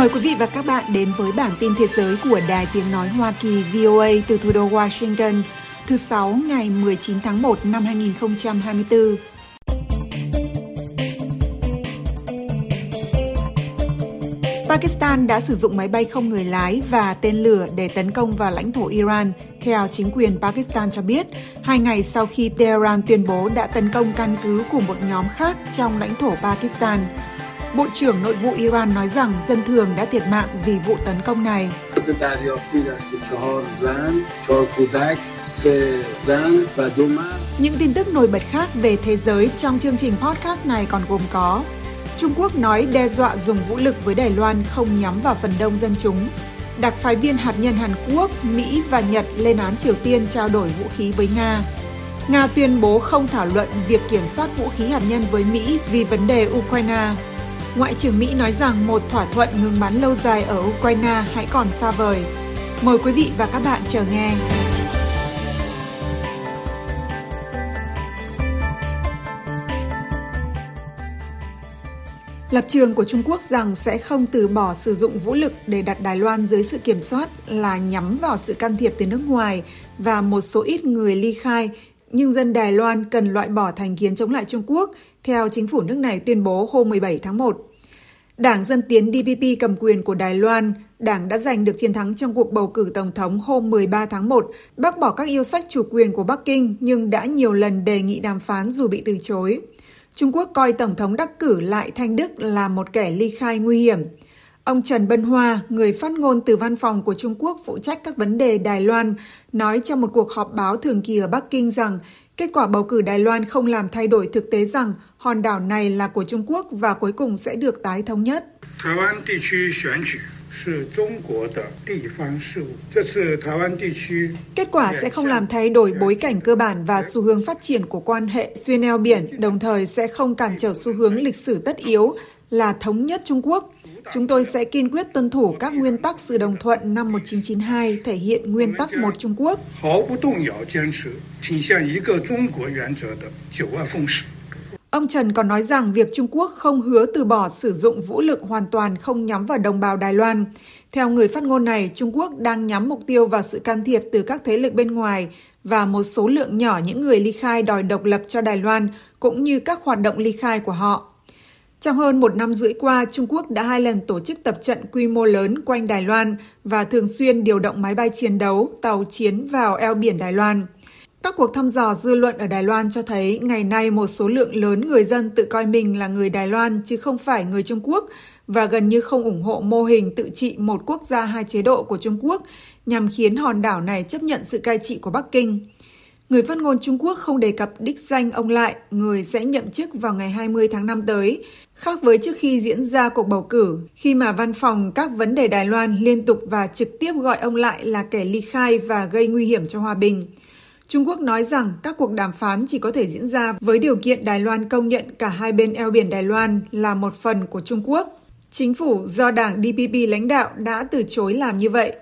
Mời quý vị và các bạn đến với bản tin thế giới của Đài Tiếng Nói Hoa Kỳ VOA từ thủ đô Washington thứ Sáu ngày 19 tháng 1 năm 2024. Pakistan đã sử dụng máy bay không người lái và tên lửa để tấn công vào lãnh thổ Iran, theo chính quyền Pakistan cho biết, hai ngày sau khi Tehran tuyên bố đã tấn công căn cứ của một nhóm khác trong lãnh thổ Pakistan. Bộ trưởng Nội vụ Iran nói rằng dân thường đã thiệt mạng vì vụ tấn công này. Những tin tức nổi bật khác về thế giới trong chương trình podcast này còn gồm có Trung Quốc nói đe dọa dùng vũ lực với Đài Loan không nhắm vào phần đông dân chúng. Đặc phái viên hạt nhân Hàn Quốc, Mỹ và Nhật lên án Triều Tiên trao đổi vũ khí với Nga. Nga tuyên bố không thảo luận việc kiểm soát vũ khí hạt nhân với Mỹ vì vấn đề Ukraine. Ngoại trưởng Mỹ nói rằng một thỏa thuận ngừng bắn lâu dài ở Ukraine hãy còn xa vời. Mời quý vị và các bạn chờ nghe. Lập trường của Trung Quốc rằng sẽ không từ bỏ sử dụng vũ lực để đặt Đài Loan dưới sự kiểm soát là nhắm vào sự can thiệp từ nước ngoài và một số ít người ly khai, nhưng dân Đài Loan cần loại bỏ thành kiến chống lại Trung Quốc, theo chính phủ nước này tuyên bố hôm 17 tháng 1. Đảng Dân Tiến DPP cầm quyền của Đài Loan, đảng đã giành được chiến thắng trong cuộc bầu cử tổng thống hôm 13 tháng 1, bác bỏ các yêu sách chủ quyền của Bắc Kinh nhưng đã nhiều lần đề nghị đàm phán dù bị từ chối. Trung Quốc coi Tổng thống đắc cử Lại Thanh Đức là một kẻ ly khai nguy hiểm. Ông Trần Bân Hoa, người phát ngôn từ văn phòng của Trung Quốc phụ trách các vấn đề Đài Loan, nói trong một cuộc họp báo thường kỳ ở Bắc Kinh rằng kết quả bầu cử Đài Loan không làm thay đổi thực tế rằng hòn đảo này là của Trung Quốc và cuối cùng sẽ được tái thống nhất. Kết quả sẽ không làm thay đổi bối cảnh cơ bản và xu hướng phát triển của quan hệ xuyên eo biển, đồng thời sẽ không cản trở xu hướng lịch sử tất yếu là thống nhất Trung Quốc. Chúng tôi sẽ kiên quyết tuân thủ các nguyên tắc sự đồng thuận năm 1992 thể hiện nguyên tắc một Trung Quốc. Ông Trần còn nói rằng việc Trung Quốc không hứa từ bỏ sử dụng vũ lực hoàn toàn không nhắm vào đồng bào Đài Loan. Theo người phát ngôn này, Trung Quốc đang nhắm mục tiêu vào sự can thiệp từ các thế lực bên ngoài và một số lượng nhỏ những người ly khai đòi độc lập cho Đài Loan, cũng như các hoạt động ly khai của họ. Trong hơn một năm rưỡi qua, Trung Quốc đã hai lần tổ chức tập trận quy mô lớn quanh Đài Loan và thường xuyên điều động máy bay chiến đấu, tàu chiến vào eo biển Đài Loan. Các cuộc thăm dò dư luận ở Đài Loan cho thấy ngày nay một số lượng lớn người dân tự coi mình là người Đài Loan chứ không phải người Trung Quốc và gần như không ủng hộ mô hình tự trị một quốc gia hai chế độ của Trung Quốc nhằm khiến hòn đảo này chấp nhận sự cai trị của Bắc Kinh. Người phát ngôn Trung Quốc không đề cập đích danh ông Lại, người sẽ nhậm chức vào ngày 20 tháng 5 tới, khác với trước khi diễn ra cuộc bầu cử, khi mà văn phòng các vấn đề Đài Loan liên tục và trực tiếp gọi ông Lại là kẻ ly khai và gây nguy hiểm cho hòa bình. Trung Quốc nói rằng các cuộc đàm phán chỉ có thể diễn ra với điều kiện Đài Loan công nhận cả hai bên eo biển Đài Loan là một phần của Trung Quốc. Chính phủ do đảng DPP lãnh đạo đã từ chối làm như vậy.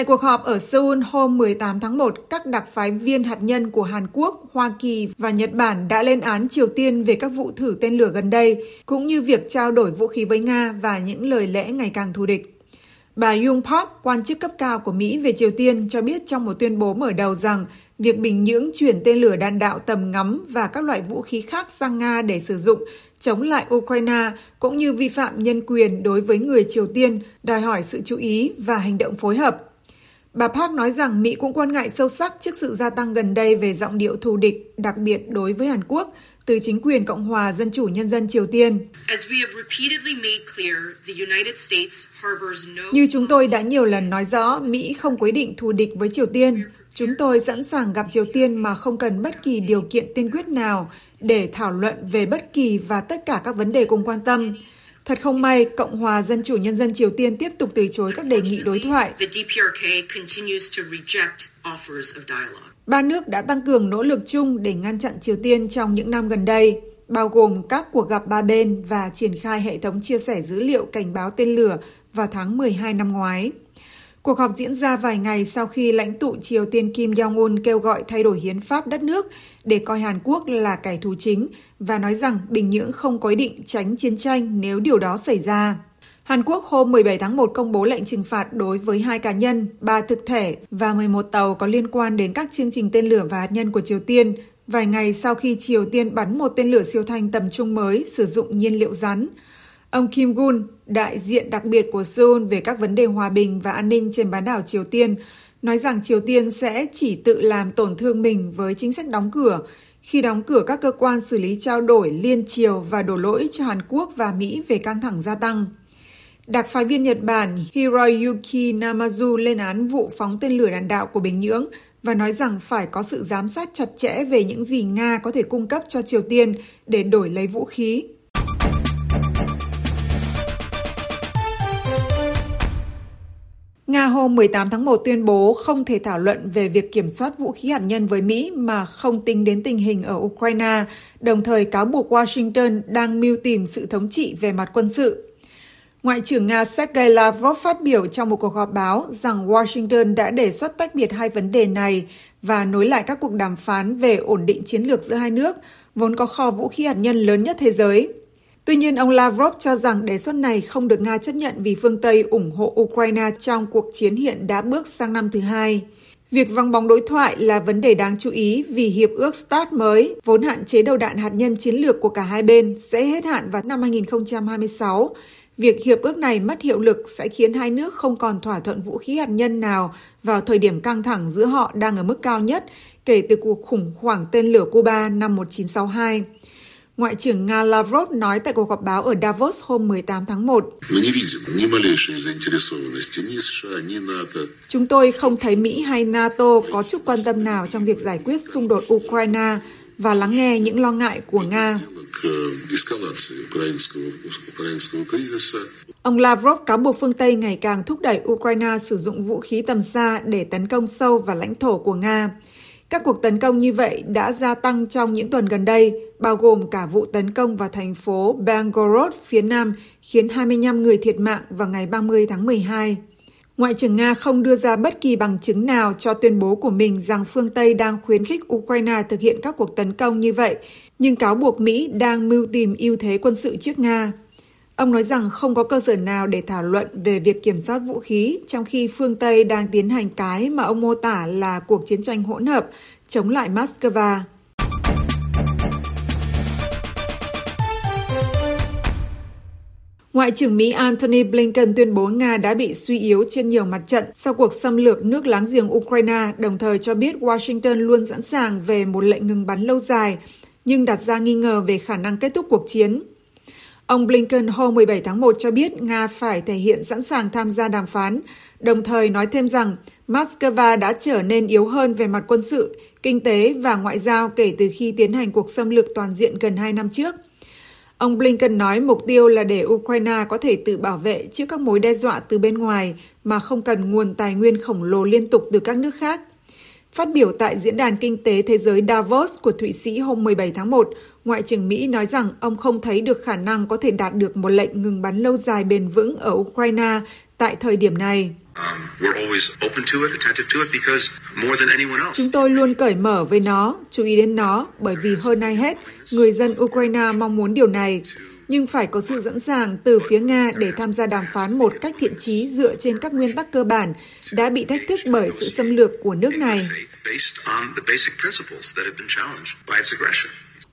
Tại cuộc họp ở Seoul hôm 18 tháng 1, các đặc phái viên hạt nhân của Hàn Quốc, Hoa Kỳ và Nhật Bản đã lên án Triều Tiên về các vụ thử tên lửa gần đây, cũng như việc trao đổi vũ khí với Nga và những lời lẽ ngày càng thù địch. Bà Yung Park, quan chức cấp cao của Mỹ về Triều Tiên, cho biết trong một tuyên bố mở đầu rằng việc Bình Nhưỡng chuyển tên lửa đạn đạo tầm ngắm và các loại vũ khí khác sang Nga để sử dụng chống lại Ukraine cũng như vi phạm nhân quyền đối với người Triều Tiên đòi hỏi sự chú ý và hành động phối hợp. Bà Park nói rằng Mỹ cũng quan ngại sâu sắc trước sự gia tăng gần đây về giọng điệu thù địch, đặc biệt đối với Hàn Quốc, từ chính quyền Cộng hòa Dân chủ Nhân dân Triều Tiên. Như chúng tôi đã nhiều lần nói rõ, Mỹ không quyết định thù địch với Triều Tiên. Chúng tôi sẵn sàng gặp Triều Tiên mà không cần bất kỳ điều kiện tiên quyết nào để thảo luận về bất kỳ và tất cả các vấn đề cùng quan tâm. Thật không may, Cộng hòa Dân chủ Nhân dân Triều Tiên tiếp tục từ chối các đề nghị đối thoại. Ba nước đã tăng cường nỗ lực chung để ngăn chặn Triều Tiên trong những năm gần đây, bao gồm các cuộc gặp ba bên và triển khai hệ thống chia sẻ dữ liệu cảnh báo tên lửa vào tháng 12 năm ngoái. Cuộc họp diễn ra vài ngày sau khi lãnh tụ Triều Tiên Kim Jong-un kêu gọi thay đổi hiến pháp đất nước để coi Hàn Quốc là kẻ thù chính và nói rằng Bình Nhưỡng không có ý định tránh chiến tranh nếu điều đó xảy ra. Hàn Quốc hôm 17 tháng 1 công bố lệnh trừng phạt đối với hai cá nhân, ba thực thể và 11 tàu có liên quan đến các chương trình tên lửa và hạt nhân của Triều Tiên, vài ngày sau khi Triều Tiên bắn một tên lửa siêu thanh tầm trung mới sử dụng nhiên liệu rắn. Ông Kim Gun, đại diện đặc biệt của Seoul về các vấn đề hòa bình và an ninh trên bán đảo Triều Tiên, nói rằng Triều Tiên sẽ chỉ tự làm tổn thương mình với chính sách đóng cửa khi đóng cửa các cơ quan xử lý trao đổi liên triều và đổ lỗi cho Hàn Quốc và Mỹ về căng thẳng gia tăng. Đặc phái viên Nhật Bản Hiroyuki Namazu lên án vụ phóng tên lửa đạn đạo của Bình Nhưỡng và nói rằng phải có sự giám sát chặt chẽ về những gì Nga có thể cung cấp cho Triều Tiên để đổi lấy vũ khí. Nga hôm 18 tháng 1 tuyên bố không thể thảo luận về việc kiểm soát vũ khí hạt nhân với Mỹ mà không tính đến tình hình ở Ukraine, đồng thời cáo buộc Washington đang mưu tìm sự thống trị về mặt quân sự. Ngoại trưởng Nga Sergei Lavrov phát biểu trong một cuộc họp báo rằng Washington đã đề xuất tách biệt hai vấn đề này và nối lại các cuộc đàm phán về ổn định chiến lược giữa hai nước, vốn có kho vũ khí hạt nhân lớn nhất thế giới. Tuy nhiên, ông Lavrov cho rằng đề xuất này không được Nga chấp nhận vì phương Tây ủng hộ Ukraine trong cuộc chiến hiện đã bước sang năm thứ hai. Việc vắng bóng đối thoại là vấn đề đáng chú ý vì hiệp ước START mới, vốn hạn chế đầu đạn hạt nhân chiến lược của cả hai bên, sẽ hết hạn vào năm 2026. Việc hiệp ước này mất hiệu lực sẽ khiến hai nước không còn thỏa thuận vũ khí hạt nhân nào vào thời điểm căng thẳng giữa họ đang ở mức cao nhất kể từ cuộc khủng hoảng tên lửa Cuba năm 1962. Ngoại trưởng Nga Lavrov nói tại cuộc họp báo ở Davos hôm 18 tháng 1. Chúng tôi không thấy Mỹ hay NATO có chút quan tâm nào trong việc giải quyết xung đột Ukraine và lắng nghe những lo ngại của Nga. Ông Lavrov cáo buộc phương Tây ngày càng thúc đẩy Ukraine sử dụng vũ khí tầm xa để tấn công sâu vào lãnh thổ của Nga. Các cuộc tấn công như vậy đã gia tăng trong những tuần gần đây, bao gồm cả vụ tấn công vào thành phố Belgorod phía Nam khiến 25 người thiệt mạng vào ngày 30 tháng 12. Ngoại trưởng Nga không đưa ra bất kỳ bằng chứng nào cho tuyên bố của mình rằng phương Tây đang khuyến khích Ukraine thực hiện các cuộc tấn công như vậy, nhưng cáo buộc Mỹ đang mưu tìm ưu thế quân sự trước Nga. Ông nói rằng không có cơ sở nào để thảo luận về việc kiểm soát vũ khí, trong khi phương Tây đang tiến hành cái mà ông mô tả là cuộc chiến tranh hỗn hợp chống lại Moscow. Ngoại trưởng Mỹ Antony Blinken tuyên bố Nga đã bị suy yếu trên nhiều mặt trận sau cuộc xâm lược nước láng giềng Ukraine, đồng thời cho biết Washington luôn sẵn sàng về một lệnh ngừng bắn lâu dài, nhưng đặt ra nghi ngờ về khả năng kết thúc cuộc chiến. Ông Blinken hôm 17 tháng 1 cho biết Nga phải thể hiện sẵn sàng tham gia đàm phán, đồng thời nói thêm rằng Moscow đã trở nên yếu hơn về mặt quân sự, kinh tế và ngoại giao kể từ khi tiến hành cuộc xâm lược toàn diện gần hai năm trước – Ông Blinken nói mục tiêu là để Ukraine có thể tự bảo vệ trước các mối đe dọa từ bên ngoài mà không cần nguồn tài nguyên khổng lồ liên tục từ các nước khác. Phát biểu tại Diễn đàn Kinh tế Thế giới Davos của Thụy Sĩ hôm 17 tháng 1, Ngoại trưởng Mỹ nói rằng ông không thấy được khả năng có thể đạt được một lệnh ngừng bắn lâu dài bền vững ở Ukraine tại thời điểm này. Chúng tôi luôn cởi mở với nó, chú ý đến nó, bởi vì hơn ai hết, người dân Ukraine mong muốn điều này, nhưng phải có sự sẵn sàng từ phía Nga để tham gia đàm phán một cách thiện trí dựa trên các nguyên tắc cơ bản đã bị thách thức bởi sự xâm lược của nước này.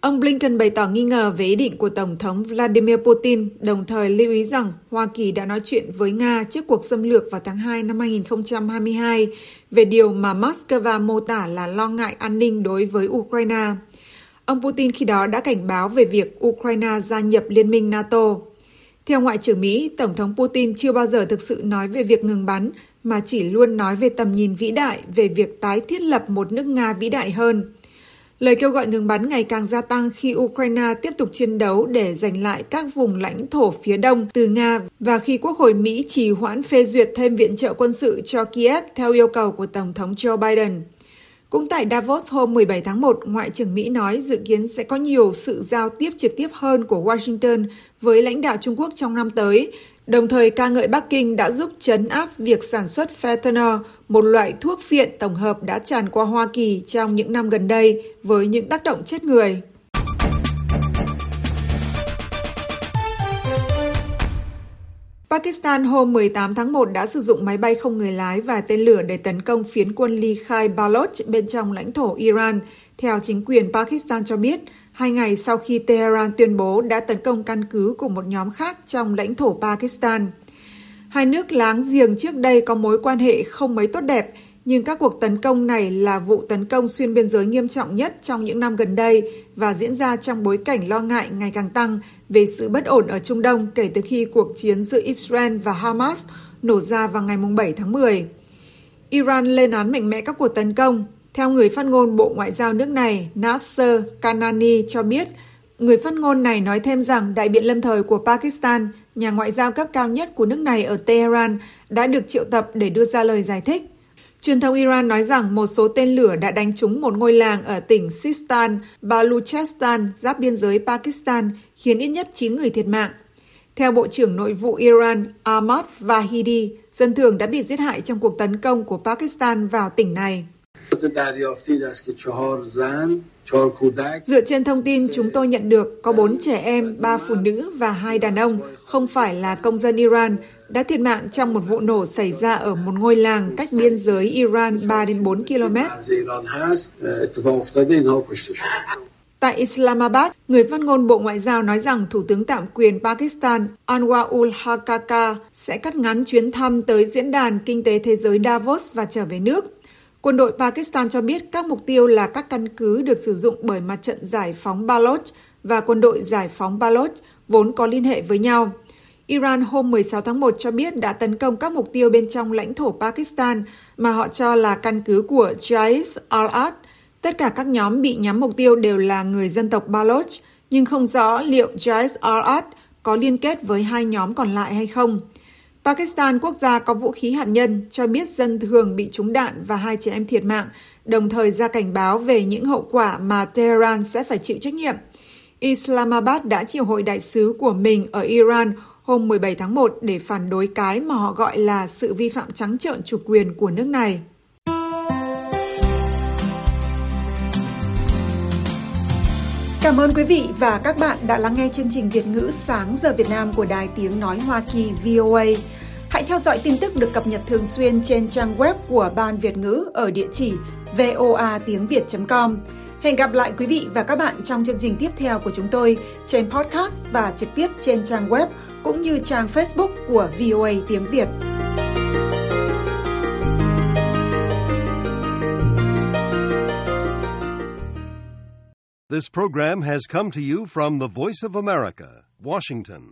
Ông Blinken bày tỏ nghi ngờ về ý định của Tổng thống Vladimir Putin, đồng thời lưu ý rằng Hoa Kỳ đã nói chuyện với Nga trước cuộc xâm lược vào tháng 2 năm 2022 về điều mà Moscow mô tả là lo ngại an ninh đối với Ukraine. Ông Putin khi đó đã cảnh báo về việc Ukraine gia nhập Liên minh NATO. Theo Ngoại trưởng Mỹ, Tổng thống Putin chưa bao giờ thực sự nói về việc ngừng bắn, mà chỉ luôn nói về tầm nhìn vĩ đại về việc tái thiết lập một nước Nga vĩ đại hơn. Lời kêu gọi ngừng bắn ngày càng gia tăng khi Ukraine tiếp tục chiến đấu để giành lại các vùng lãnh thổ phía đông từ Nga và khi Quốc hội Mỹ trì hoãn phê duyệt thêm viện trợ quân sự cho Kiev theo yêu cầu của Tổng thống Joe Biden. Cũng tại Davos hôm 17 tháng 1, Ngoại trưởng Mỹ nói dự kiến sẽ có nhiều sự giao tiếp trực tiếp hơn của Washington với lãnh đạo Trung Quốc trong năm tới, đồng thời ca ngợi Bắc Kinh đã giúp chấn áp việc sản xuất fentanyl, một loại thuốc phiện tổng hợp đã tràn qua Hoa Kỳ trong những năm gần đây với những tác động chết người. Pakistan hôm 18 tháng 1 đã sử dụng máy bay không người lái và tên lửa để tấn công phiến quân ly khai Baloch bên trong lãnh thổ Iran, theo chính quyền Pakistan cho biết, hai ngày sau khi Tehran tuyên bố đã tấn công căn cứ của một nhóm khác trong lãnh thổ Pakistan. Hai nước láng giềng trước đây có mối quan hệ không mấy tốt đẹp, nhưng các cuộc tấn công này là vụ tấn công xuyên biên giới nghiêm trọng nhất trong những năm gần đây và diễn ra trong bối cảnh lo ngại ngày càng tăng về sự bất ổn ở Trung Đông kể từ khi cuộc chiến giữa Israel và Hamas nổ ra vào ngày 7 tháng 10. Iran lên án mạnh mẽ các cuộc tấn công. Theo người phát ngôn Bộ Ngoại giao nước này Nasser Kanani cho biết, người phát ngôn này nói thêm rằng đại biện lâm thời của Pakistan, nhà ngoại giao cấp cao nhất của nước này ở Tehran, đã được triệu tập để đưa ra lời giải thích. Truyền thông Iran nói rằng một số tên lửa đã đánh trúng một ngôi làng ở tỉnh Sistan, Baluchestan, giáp biên giới Pakistan, khiến ít nhất 9 người thiệt mạng. Theo Bộ trưởng Nội vụ Iran Ahmad Vahidi, dân thường đã bị giết hại trong cuộc tấn công của Pakistan vào tỉnh này. Dựa trên thông tin chúng tôi nhận được, có bốn trẻ em, ba phụ nữ và hai đàn ông, không phải là công dân Iran, đã thiệt mạng trong một vụ nổ xảy ra ở một ngôi làng cách biên giới Iran 3 đến 4 km. Tại Islamabad, người phát ngôn Bộ Ngoại giao nói rằng Thủ tướng tạm quyền Pakistan Anwar ul Hakaka sẽ cắt ngắn chuyến thăm tới Diễn đàn Kinh tế Thế giới Davos và trở về nước. Quân đội Pakistan cho biết các mục tiêu là các căn cứ được sử dụng bởi mặt trận giải phóng Baloch và quân đội giải phóng Baloch vốn có liên hệ với nhau. Iran hôm 16 tháng 1 cho biết đã tấn công các mục tiêu bên trong lãnh thổ Pakistan mà họ cho là căn cứ của Jais al-Ad. Tất cả các nhóm bị nhắm mục tiêu đều là người dân tộc Baloch, nhưng không rõ liệu Jais al-Ad có liên kết với hai nhóm còn lại hay không. Pakistan, quốc gia có vũ khí hạt nhân, cho biết dân thường bị trúng đạn và hai trẻ em thiệt mạng, đồng thời ra cảnh báo về những hậu quả mà Tehran sẽ phải chịu trách nhiệm. Islamabad đã triệu hội đại sứ của mình ở Iran hôm 17 tháng 1 để phản đối cái mà họ gọi là sự vi phạm trắng trợn chủ quyền của nước này. Cảm ơn quý vị và các bạn đã lắng nghe chương trình Việt ngữ sáng giờ Việt Nam của Đài Tiếng Nói Hoa Kỳ VOA. Hãy theo dõi tin tức được cập nhật thường xuyên trên trang web của Ban Việt ngữ ở địa chỉ voa tiếng việt.com. Hẹn gặp lại quý vị và các bạn trong chương trình tiếp theo của chúng tôi trên podcast và trực tiếp trên trang web cũng như trang Facebook của VOA tiếng Việt. This program has come to you from the Voice of America, Washington.